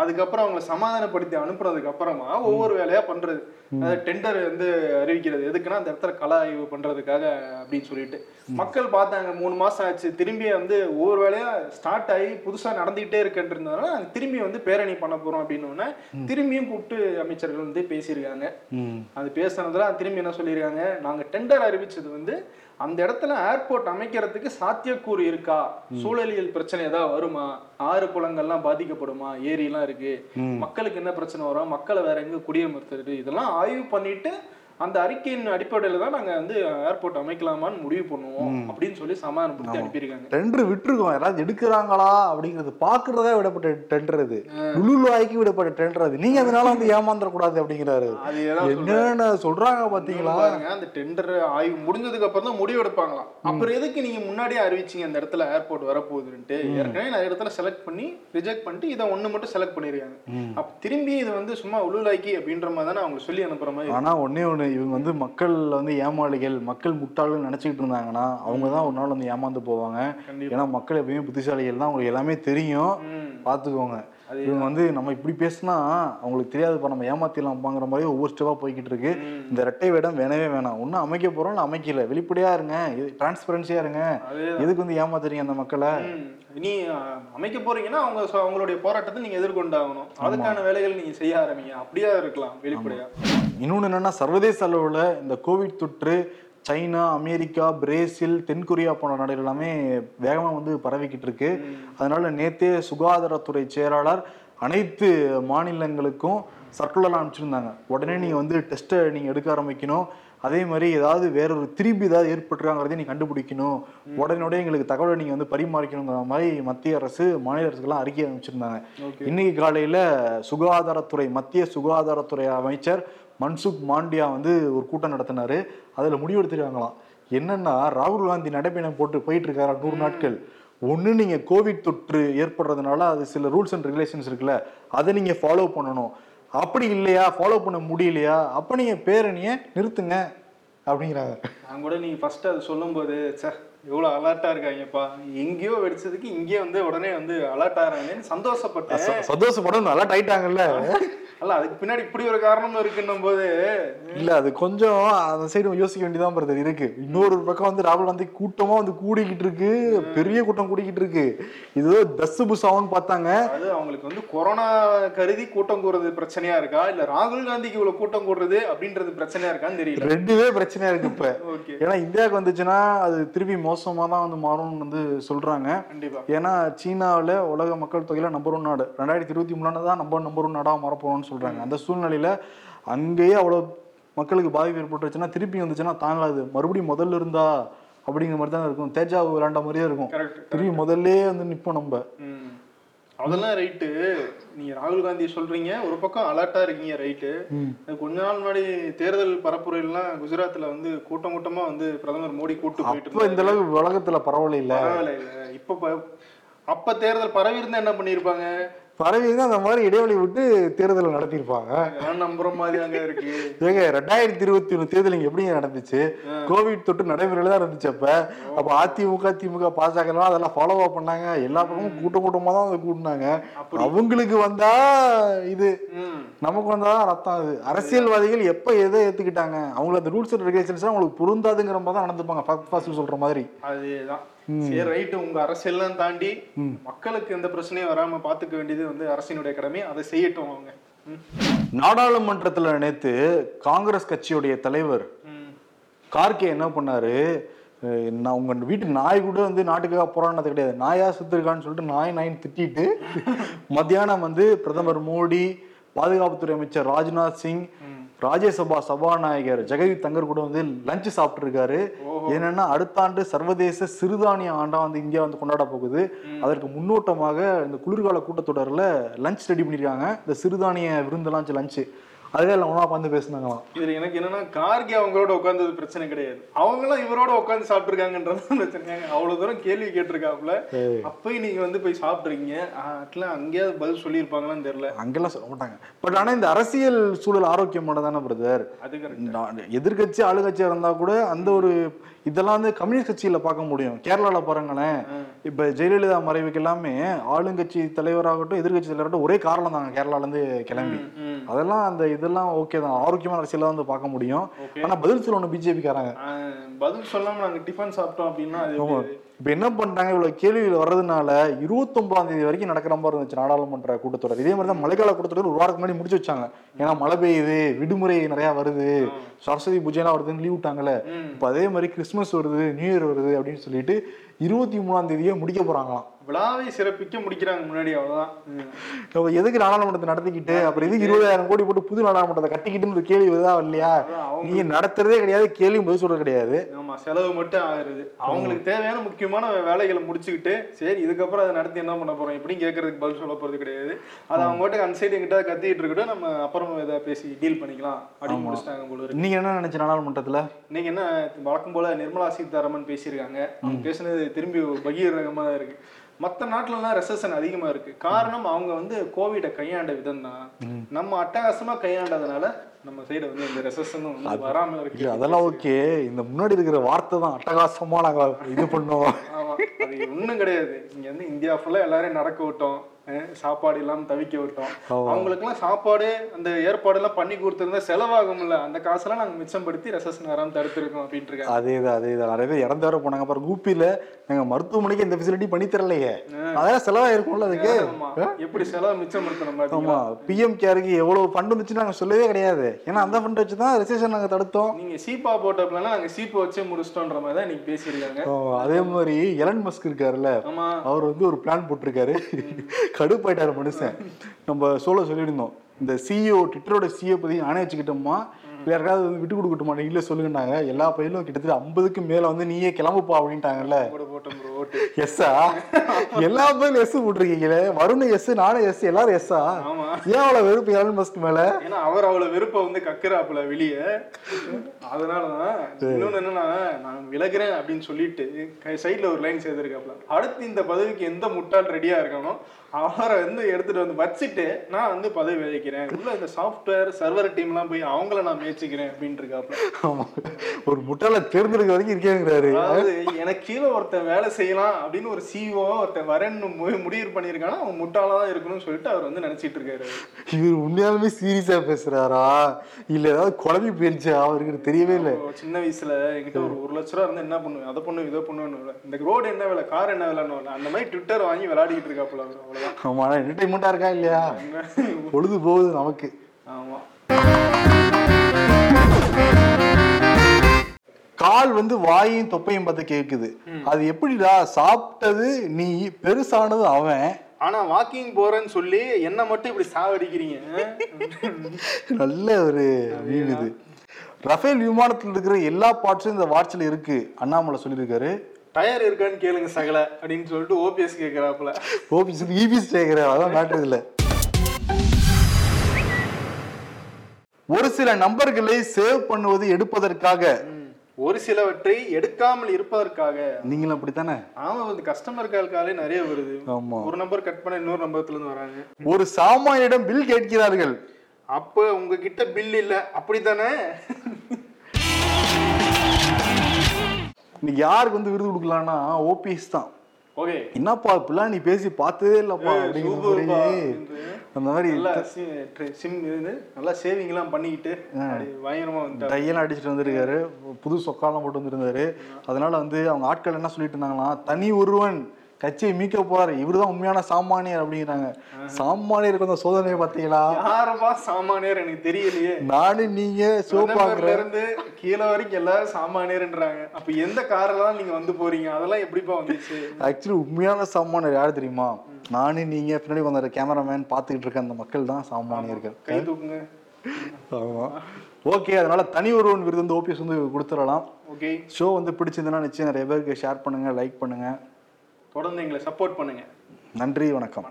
அதுக்கப்புறம் அவங்களை சமாதானப்படுத்தி அனுப்புனதுக்கு அப்புறமா ஒவ்வொரு வேலையா பண்றது. அதாவது டெண்டர் வந்து அறிவிக்கிறது. எதுக்குன்னா அந்த இடத்துல கள ஆய்வு பண்றதுக்காக அப்படின்னு சொல்லிட்டு. மக்கள் பார்த்தாங்க மூணு மாசம் ஆச்சு. திரும்பி வந்து ஒவ்வொரு வேலையா ஸ்டார்ட் ஆகி புதுசா நடந்துகிட்டே இருக்குன்றதுனால திரும்பி வந்து பேரணி பண்ண போறோம் அப்படின்னு உடனே திரும்பியும் கூப்பிட்டு அமைச்சர்கள் வந்து பேசியிருக்காங்க. அது பேசுனதுல திரும்பி என்ன சொல்லியிருக்காங்க நாங்க டெண்டர் அறிவிச்சது வந்து அந்த இடத்துல ஏர்போர்ட் அமைக்கிறதுக்கு சாத்தியக்கூறு இருக்கா? சூழலியல் பிரச்சனை ஏதாவது வருமா? ஆறு குளங்கள்லாம் பாதிக்கப்படுமா? ஏரி எல்லாம் இருக்கு மக்களுக்கு என்ன பிரச்சனை வரும்? மக்களை வேற எங்க குடியமர்த்துறது? இதெல்லாம் ஆய்வு பண்ணிட்டு அந்த அறிக்கையின் அடிப்படையில தான் நாங்க வந்து ஏர்போர்ட் அமைக்கலாமான்னு முடிவு பண்ணுவோம் அப்படின்னு சொல்லி சமாதானப்படுத்தி அனுப்பியிருக்காங்க. டெண்டர் விட்டுருக்கோம். யாராவது எடுக்கிறாங்களா அப்படிங்கிறது பாக்குறதா விடப்பட்ட டெண்டர் அது. லுலுலாய்க்கு விடப்பட்ட டெண்டர் அது. நீங்க அதனால வந்து ஏமாந்துடக்கூடாது அப்படிங்கிறாரு. என்னென்ன சொல்றாங்க பாத்தீங்களா? அந்த டெண்டர் ஆய்வு முடிஞ்சதுக்கு அப்புறம் தான் முடிவு எடுப்பாங்களாம். அப்புறம் எதுக்கு நீங்க முன்னாடியே அறிவிச்சீங்க அந்த இடத்துல ஏர்போர்ட் வரப்போகுதுன்ட்டு? ஏற்கனவே நிறைய இடத்துல செலக்ட் பண்ணி ரிஜெக்ட் பண்ணிட்டு இதை ஒண்ணு மட்டும் செலக்ட் பண்ணிருக்காங்க. அப்ப திரும்பி இது வந்து சும்மா உளுலாக்கி அப்படின்ற மாதிரி தானே அவங்க சொல்லி அனுப்புற மாதிரி ஆனா ஒண்ணே ஒண்ணு இவங்க வந்து மக்கள் வந்து ஏமாளிகள் மக்கள் முட்டாள்கள் நினைச்சுக்கிட்டு இருந்தாங்கன்னா அவங்க தான் ஒரு நாள் வந்து ஏமாந்து போவாங்க. ஏன்னா மக்கள் எப்பயுமே புத்திசாலிகள் தான் அவங்களுக்கு எல்லாமே தெரியும் ம். இவங்க வந்து நம்ம இப்படி பேசினா அவங்களுக்கு தெரியாதுப்பா நம்ம ஏமாத்திடலாம்ப்பாங்கிற மாதிரி ஒவ்வொரு ஸ்டெப்பா போய்கிட்டு இருக்கு. இந்த ரெட்டை வேடம் வேணவே வேணாம். ஒன்னும் அமைக்க போறோம் இல்ல அமைக்கல. வெளிப்படையா இருங்க. டிரான்ஸ்பரன்சியா இருங்க. எதுக்கு வந்து ஏமாத்துறீங்க அந்த மக்களை. நீ அமைக்க போறீங்கன்னா அவங்க அவங்களுடைய போராட்டத்தை நீங்க எதிர்கொண்டாகணும். அதுக்கான வேலைகள் நீங்க செய்ய ஆரம்பிங்க. அப்படியே இருக்கலாம் வெளிப்படையா. இன்னொன்று என்னன்னா சர்வதேச அளவில் இந்த கோவிட் தொற்று சைனா அமெரிக்கா பிரேசில் தென்கொரியா போன்ற நாடுகள் எல்லாமே வேகமாக வந்து பரவிக்கிட்டு இருக்கு. அதனால நேத்தே சுகாதாரத்துறை செயலாளர் அனைத்து மாநிலங்களுக்கும் சர்க்குலர் அனுப்பிச்சிருந்தாங்க. உடனே நீங்கள் வந்து டெஸ்ட்டை நீங்கள் எடுக்க ஆரம்பிக்கணும். அதே மாதிரி ஏதாவது வேறொரு திரும்பி ஏதாவது ஏற்பட்டிருக்காங்கிறதையும் நீ கண்டுபிடிக்கணும். உடனே எங்களுக்கு தகவலை நீங்கள் வந்து பரிமாறிக்கணுங்கிற மாதிரி மத்திய அரசு மாநில அரசுக்கெல்லாம் அறிக்கை அனுப்பிச்சிருந்தாங்க. இன்னைக்கு காலையில சுகாதாரத்துறை மத்திய சுகாதாரத்துறை அமைச்சர் மன்சுக் மாண்டியா வந்து ஒரு கூட்டம் நடத்தினாரு. அதுல முடிவெடுத்திருக்காங்களாம். என்னன்னா ராகுல் காந்தி நடைபயணம் போட்டு போயிட்டு இருக்காரா நூறு நாட்கள்? ஒண்ணு நீங்க கோவிட் தொற்று ஏற்படுறதுனால அது சில ரூல்ஸ் அண்ட் ரெகுலேஷன்ஸ் இருக்குல்ல அதை நீங்க ஃபாலோ பண்ணணும். அப்படி இல்லையா? ஃபாலோ பண்ண முடியலையா? அப்ப நீங்க பேரணியை நிறுத்துங்க அப்படிங்கிறாங்க. நான் கூட நீங்க ஃபர்ஸ்ட் அது சொல்லும்போது சே எவ்வளவு அலர்ட்டா இருக்காங்கப்பா. எங்கேயோ வெடிச்சதுக்கு இங்கேயே வந்து உடனே வந்து அலர்ட் ஆகிறாங்கன்னு சந்தோஷப்பட்டேன். சந்தோஷப்படும் நல்லா டைட்டாங்கல்ல அல்ல அதுக்கு பின்னாடி இப்படி ஒரு காரணமும் இருக்குன்னும் போது இல்ல அது கொஞ்சம் அந்த சைடு யோசிக்க வேண்டியதான் பிரதர் இருக்கு. இன்னொரு பக்கம் வந்து ராகுல் காந்தி கூட்டமா வந்து கூடிக்கிட்டு இருக்கு. பெரிய கூட்டம் கூடிக்கிட்டு இருக்கு. இது தஸ் புசாவுன்னு பார்த்தாங்க. அது அவங்களுக்கு வந்து கொரோனா கருதி கூட்டம் கூடுறது பிரச்சனையா இருக்கா? இல்ல ராகுல் காந்திக்கு இவ்வளவு கூட்டம் கூடுறது அப்படின்றது பிரச்சனையா இருக்கான்னு தெரியல. ரெண்டுவே பிரச்சனையா இருக்கு இப்ப. ஏன்னா இந்தியாவுக்கு வந்துச்சுன்னா அது திருப்பி மோசமா தான் வந்து மாறும்னு வந்து சொல்றாங்க. கண்டிப்பா. ஏன்னா சீனாவில் உலக மக்கள் தொகையில நம்பர் ஒன் நாடு. ரெண்டாயிரத்தி இருபத்தி மூணுல தான் நம்ம நம்பர் ஒன் நாடாக மாறப்போறோம்னு சொல்றாங்க. அந்த சூழ்நிலையில அங்கேயே அவ்வளோ மக்களுக்கு பாதிப்பு ஏற்பட்டுருச்சுன்னா திருப்பி வந்துச்சுன்னா தாங்காது மறுபடியும் முதல்ல இருந்தா அப்படிங்கிற மாதிரி தான் இருக்கும். தேஜா விளாண்ட மாதிரியே இருக்கும். கரெக்ட் திரும்பி முதல்ல வந்து நிப்போம் நம்ம. அதெல்லாம் ரைட்டு நீங்க ராகுல் காந்தி சொல்றீங்க. ஒரு பக்கம் அலர்ட்டா இருக்கீங்க ரைட்டு கொஞ்ச நாள் முன்னாடி தேர்தல் பரப்புரையெல்லாம் குஜராத்ல வந்து கூட்டம் கூட்டமா வந்து பிரதமர் மோடி கூட்டு போயிட்டு இந்த அளவுக்கு உலகத்துல பரவாயில்ல இல்ல. இப்ப அப்ப தேர்தல் பரவி இருந்தா என்ன பண்ணிருப்பாங்க பரவி தான் அந்த மாதிரி இடைவெளி விட்டு தேர்தல் நடத்தியிருப்பாங்க. நம்புற மாதிரி அங்க இருக்கு. ஏங்க ரெண்டாயிரத்தி இருபத்தி ஒண்ணு தேர்தல் இங்க எப்படிங்க நடந்துச்சு? கோவிட் தொட்டு நடைமுறையில தான் இருந்துச்சு அப்ப. அப்ப அதிமுக திமுக பாஜக அதெல்லாம் ஃபாலோ அப் பண்ணாங்க. எல்லா பக்கமும் கூட்டம் கூட்டமா தான் அதை கூட்டினாங்க அவங்களுக்கு வந்தா இது. நமக்கு வந்தா ரத்தம் அது. அரசியல்வாதிகள் எப்ப எதை ஏத்துக்கிட்டாங்க? அவங்களுக்கு அந்த ரூல்ஸ் அண்ட் ரெகுலேஷன்ஸ் அவங்களுக்கு பொருந்தாதுங்கிற மாதிரி தான் நடந்துப்பாங்க. சொல்ற மாதிரி. அதேதான். சரி ரைட்டு உங்க அரசியல்லாம் தாண்டி மக்களுக்கு எந்த பிரச்சனையும் வராம பாத்துக்க வேண்டியது வந்து அரசினுடைய கடமை. அதை செய்யட்டும் அவங்க. நாடாளுமன்றத்துல நேத்து காங்கிரஸ் கட்சியுடைய தலைவர். கார்கே என்ன பண்ணாரு? நான் உங்க வீட்டு நாய் கூட வந்து நாட்டுக்காக போராடினது கிடையாது. நாயா சுத்திருக்கான்னு சொல்லிட்டு நாய் நாயின்னு திட்டிட்டு (laughs) மத்தியானம் வந்து பிரதமர் மோடி பாதுகாப்புத்துறை அமைச்சர் ராஜ்நாத் சிங் ராஜ்யசபா சபாநாயகர் ஜெகதீப் தங்கர் கூட வந்து லஞ்ச் சாப்பிட்டு இருக்காரு என்னன்னா அடுத்த ஆண்டு சர்வதேச சிறுதானிய ஆண்டா வந்து இந்தியா வந்து கொண்டாட போகுது. அதற்கு முன்னோட்டமாக இந்த குளிர்கால கூட்டத்தொடர்ல லஞ்ச் ரெடி பண்ணிருக்காங்க. இந்த சிறுதானிய விருந்தெல்லாம் லஞ்ச் அதுவே எல்லாம் ஒன்றா உட்காந்து பேசுனாங்களாம். இதுல எனக்கு என்னன்னா கார்கே அவங்களோட உட்கார்ந்தது பிரச்சனை கிடையாது. அவங்களும் இவரோட உட்கார்ந்து சாப்பிட்டுருக்காங்கன்றது பிரச்சனை. அவ்வளவு தூரம் கேள்வி கேட்டிருக்காப்புல. அப்பயும் நீங்க வந்து போய் சாப்பிட்றீங்க அட்லாம் அங்கேயாவது பதில் சொல்லியிருப்பாங்களான்னு தெரியல. அங்கெல்லாம் சொல்ல மாட்டாங்க. பட் ஆனா இந்த அரசியல் சூழல் ஆரோக்கியமானதானே பிரதர் அது correct. எதிர்கட்சி ஆளுங்கட்சியா இருந்தா கூட அந்த ஒரு இதெல்லாம் வந்து கம்யூனிஸ்ட் கட்சியில பார்க்க முடியும். கேரளால பாருங்களேன். இப்ப ஜெயலலிதா மறைவுக்கு எல்லாமே ஆளுங்கட்சி தலைவராகட்டும் எதிர்கட்சி தலைவராகட்டும் ஒரே காரணம் தாங்க கேரளால இருந்து கிளம்பி. அதெல்லாம் அந்த இதெல்லாம் ஓகே தான். ஆரோக்கியமான அரசியல வந்து பார்க்க முடியும். ஆனா பதில் சொல்லணும் பிஜேபிக்காரங்க பதில் சொல்லாம நாங்க டிஃபன் சாப்பிட்டோம் அப்படின்னா? இப்ப என்ன பண்றாங்க? இவ்வளவு கேள்விகள் வர்றதுனால இருபத்தொன்பதாம் தேதி வரைக்கும் நடக்கிற மாதிரி இருந்துச்சு நாடாளுமன்ற கூட்டத்தொடர். இதே மாதிரி தான் மழைக்கால கூட்டத்தொடர் ஒரு வாரத்துக்கு முன்னாடி முடிச்சு வச்சாங்க. ஏன்னா மழை பெய்யுது விடுமுறை நிறைய வருது. சரஸ்வதி பூஜைலாம் வருதுன்னு லீவ் விட்டாங்கல்ல. இப்ப அதே மாதிரி கிறிஸ்மஸ் வருது நியூ இயர் வருது அப்படின்னு சொல்லிட்டு இருபத்தி மூணாம் தேதியே முடிக்க போறாங்களாம். விழாவை சிறப்பிக்க முடிக்கிறாங்க முன்னாடி அவ்வளவுதான். ம். அப்ப எதுக்கு நாடாளுமன்றத்தை நடத்திக்கிட்டு அப்புறம் எதுக்கு இருபதாயிரம் கோடி போட்டு புது நாடாளுமன்றத்தை கட்டிக்கிட்டுன்னு ஒரு கேள்வி வருதா இல்லையா? நீங்க நடத்துறதே கிடையாது கேள்வி பதில் சொல்றது கிடையாது. ஆமா செலவு மட்டும் ஆகுறது. அவங்களுக்கு தேவையான முக்கியமான வேலைகளை முடிச்சுக்கிட்டு சரி இதுக்கப்புறம் அதை நடத்தி என்ன பண்ண போறோம்? இப்படின்னு கேட்கறதுக்கு பதில் சொல்ல போறது கிடையாது. அது அவங்க மட்டும் அன்சைடு எங்கிட்ட கத்திட்டு இருக்கட்டும் நம்ம அப்புறம் இதை பேசி டீல் பண்ணிக்கலாம் அப்படின்னு முடிச்சிட்டாங்க போல நீங்க என்ன நினைச்ச நாடாளுமன்றத்துல? இன்னைக்கு என்ன வழக்கம் போல நிர்மலா சீதாராமன் பேசியிருக்காங்க. அவங்க பேசுனது திரும்பி பகீரகமா தான் இருக்கு. மற்ற நாட்டுலலாம் ரெசன் அதிகமா இருக்கு. காரணம் அவங்க வந்து கோவிட கையாண்ட விதம் தான் நம்ம அட்டகாசமா கையாண்டதுனால நம்ம சைடு வந்து இந்த ரெசஸனும் வந்து வராம இல்ல, இருக்கு அதெல்லாம் ஓகே இந்த முன்னாடி இருக்கிற வார்த்தை தான் அட்டகாசமா நாங்க இது பண்ணோம். ஆமா அது ஒண்ணும் கிடையாது. இங்க வந்து இந்தியா ஃபுல்லா எல்லாரையும் நடக்க விட்டோம். சாப்பாடு இல்லாம தவிக்க விட்டோம். அவங்களுக்கு எல்லாம் சாப்பாடு அந்த ஏற்பாடு எல்லாம் பண்ணி கொடுத்திருந்தா செலவாகும்ல. அந்த காசெல்லாம் நாங்க மிச்சப்படுத்தி ரெசன் வராம தடுத்திருக்கோம் அப்படின்ட்டு இருக்காங்க அதேதான் அதேதான். நிறைய பேர் இறந்து வர போனாங்க. அப்புறம் ஊப்பியில நாங்க மருத்துவமனைக்கு எந்த ஃபெசிலிட்டி பண்ணி தரலையே. அதெல்லாம் செலவா இருக்கும்ல அதுக்கு. எப்படி செலவு மிச்சப்படுத்தணும் ஆமா. பாத்தீங்களா பிஎம் கேருக்கு எவ்வளவு ஃபண்ட் வந்துச்சு நாங்க சொல்லவே கிடையாது. ஏன்னா அந்த ஃபண்ட் வச்சு தான் ரெசேஷன் நாங்க தடுத்தோம். நீங்க சீப்பா போட்டப்பலாம் நாங்க சீப்பை வச்சு முடிச்சிட்டோன்ற மாதிரி தான் இன்னைக்கு பேசியிருக்காங்க. அதே மாதிரி எலன் மஸ்க் இருக்காருல்ல. அவர் வந்து ஒரு பிளான் போட்டிருக்காரு. கடுப்பாயிட்டாரு மனுஷன். நம்ம சோழ சொல்லியிருந்தோம் இந்த சிஇஓ ட்விட்டரோட சிஇஓ பத்தி நானே வச்சுக்கிட்டோமா? இல்ல யாருக்காவது வந்து விட்டு கொடுக்கட்டுமா இல்ல சொல்லுங்கன்னாங்க. எல்லா பயிலும் கிட்டத்தட்ட ஐம்பதுக்கு மேலே வந்து நீயே கிளம்புப்பா அப்படின்ட்டாங்கல்ல. எஸ்ஸா எல்லா பையலும் எஸ் போட்டிருக்கீங்களே. வருண் எஸ் நானும் எஸ் எல்லாரும் எஸ்ஸா ஏன் அவ்வளவு வெறுப்பு எலன் மஸ்க் மேல? ஏன்னா அவர் அவ்வளவு விருப்பம் வந்து கக்குறாப்புல வெளிய. அதனாலதான் இன்னொன்னு என்னன்னா நான் விலகுறேன் அப்படின்னு சொல்லிட்டு சைட்ல ஒரு லைன் சேர்த்திருக்காப்புல. அடுத்து இந்த பதவிக்கு எந்த முட்டாள் ரெடியா இருக்கானோ அவரை வந்து எடுத்துட்டு வந்து வச்சுட்டு நான் வந்து பதவி விதைக்கிறேன் உள்ள இந்த சாஃப்ட்வேர் சர்வர் டீம்லாம் போய் அவங்கள நான் முயற்சிக்கிறேன் அப்படின்ட்டு இருக்காப்புல ஆமா. ஒரு முட்டாள தேர்ந்தெடுக்க வரைக்கும் இருக்கேங்கிறாரு. அதாவது எனக்கு கீழே ஒருத்தன் வேலை செய்யலாம் அப்படின்னு ஒரு சிஓ ஒருத்தன் வரேன்னு முடிவு பண்ணியிருக்கானா அவன் முட்டாளா தான் இருக்கணும்னு சொல்லிட்டு அவர் வந்து நினைச்சிட்டு இருக்காரு. இவர் உண்மையாலுமே சீரியஸா பேசுறாரா? இல்ல ஏதாவது குழம்பி போயிருச்சா? அவருக்கு தெரியவே இல்லை. சின்ன வயசுல என்கிட்ட ஒரு ஒரு லட்ச ரூபா இருந்தா என்ன பண்ணுவேன்? அதை பண்ணுவேன் இதை பண்ணுவேன்னு இந்த ரோடு என்ன வேலை? கார் என்ன வேலைன்னு அந்த மாதிரி ட்விட்டர் வாங்கி விளையாடிக்கிட்டு இருக்காப்புல அவ்வளவுதான். ஆமா என்டர்டைன்மெண்டா இருக்கா இல்லையா? பொழுது போகுது நமக்கு. ஆமா. கால் வந்து வாயையும் தொப்பையும் பார்த்து கேக்குது. அது எப்படிடா? சாப்பிட்டது நீ பெருசானது அவன். ஆனா வாக்கிங் போறேன்னு சொல்லி என்ன மட்டும் இப்படி சாவடிக்கிறீங்க (laughs) நல்ல ஒரு மீன் இது. ரஃபேல் விமானத்தில் இருக்கிற எல்லா பார்ட்ஸும் இந்த வாட்சில் இருக்கு. அண்ணாமலை சொல்லியிருக்காரு. டயர் இருக்கான்னு கேளுங்க சகல அப்படின்னு சொல்லிட்டு ஓபிஎஸ் கேக்குறாப்புல. ஓபிஎஸ் இபிஎஸ் கேட்கிறார் அதான் மேட்ரு இல்ல ஒரு சில நம்பர்களை சேவ் பண்ணுவது எடுப்பதற்காக. ஒரு சிலவற்றை எடுக்காமல் இருப்பதற்காக. நீங்களும் அப்படித்தானே? ஆமா வந்து கஸ்டமர் கால்காலே நிறைய வருது. ஆமா. ஒரு நம்பர் கட் பண்ண இன்னொரு நம்பர்ல இருந்து வராங்க. ஒரு சாமானியிடம் பில் கேட்கிறார்கள். அப்ப உங்ககிட்ட பில் இல்ல. அப்படித்தானே? இன்னைக்கு யாருக்கு வந்து விருது கொடுக்கலாம்னா ஓபிஎஸ் தான். ஓகே. என்னப்பா இப்பெல்லாம் நீ பேசி பார்த்ததே இல்லப்பா மாதிரி. அந்த மாதிரி சிம் இது நல்லா சேவிங் எல்லாம் பண்ணிக்கிட்டு அப்படி பயங்கரமா வந்து டையெல்லாம் அடிச்சுட்டு வந்திருக்காரு. புது சொக்காலாம் போட்டு வந்திருந்தாரு. அதனால வந்து அவங்க ஆட்கள் என்ன சொல்லிட்டு இருந்தாங்களாம் தனி ஒருவன் கட்சியை மீட்க போறாரு. இவருதான் உண்மையான சாமானியர் அப்படிங்கிறாங்க. சாமானியருக்கு வந்த சோதனையை பார்த்தீங்களா? யாரப்பா சாமானியர்? எனக்கு தெரியலையே. நானும் நீங்க சிவப்பாக்குற நம்பர்ல இருந்து கீழே வரைக்கும் எல்லாரும் சாமானியர்ன்றாங்க. அப்ப எந்த கார்ல தான் நீங்க வந்து போறீங்க? அதெல்லாம் எப்படிப்பா வந்துச்சு? ஆக்சுவலி உண்மையான சாமானியர் யார் தெரியுமா? நானும் நீங்க பின்னாடி வந்த கேமராமேன் பார்த்துக்கிட்டு இருக்க அந்த மக்கள் தான் சாமானியர்கள். கை தூக்குங்க. ஆமா. ஓகே அதனால தனி ஒருவன் விருது வந்து ஓபிஎஸ் வந்து கொடுத்துடலாம். ஓகே ஷோ வந்து பிடிச்சிருந்ததுன்னா நிச்சயம் நிறைய பேருக்கு ஷேர் பண்ணுங்க லைக் பண்ணுங்க. தொடர்ந்து எங்களை சப்போர்ட் பண்ணுங்க. நன்றி வணக்கம்.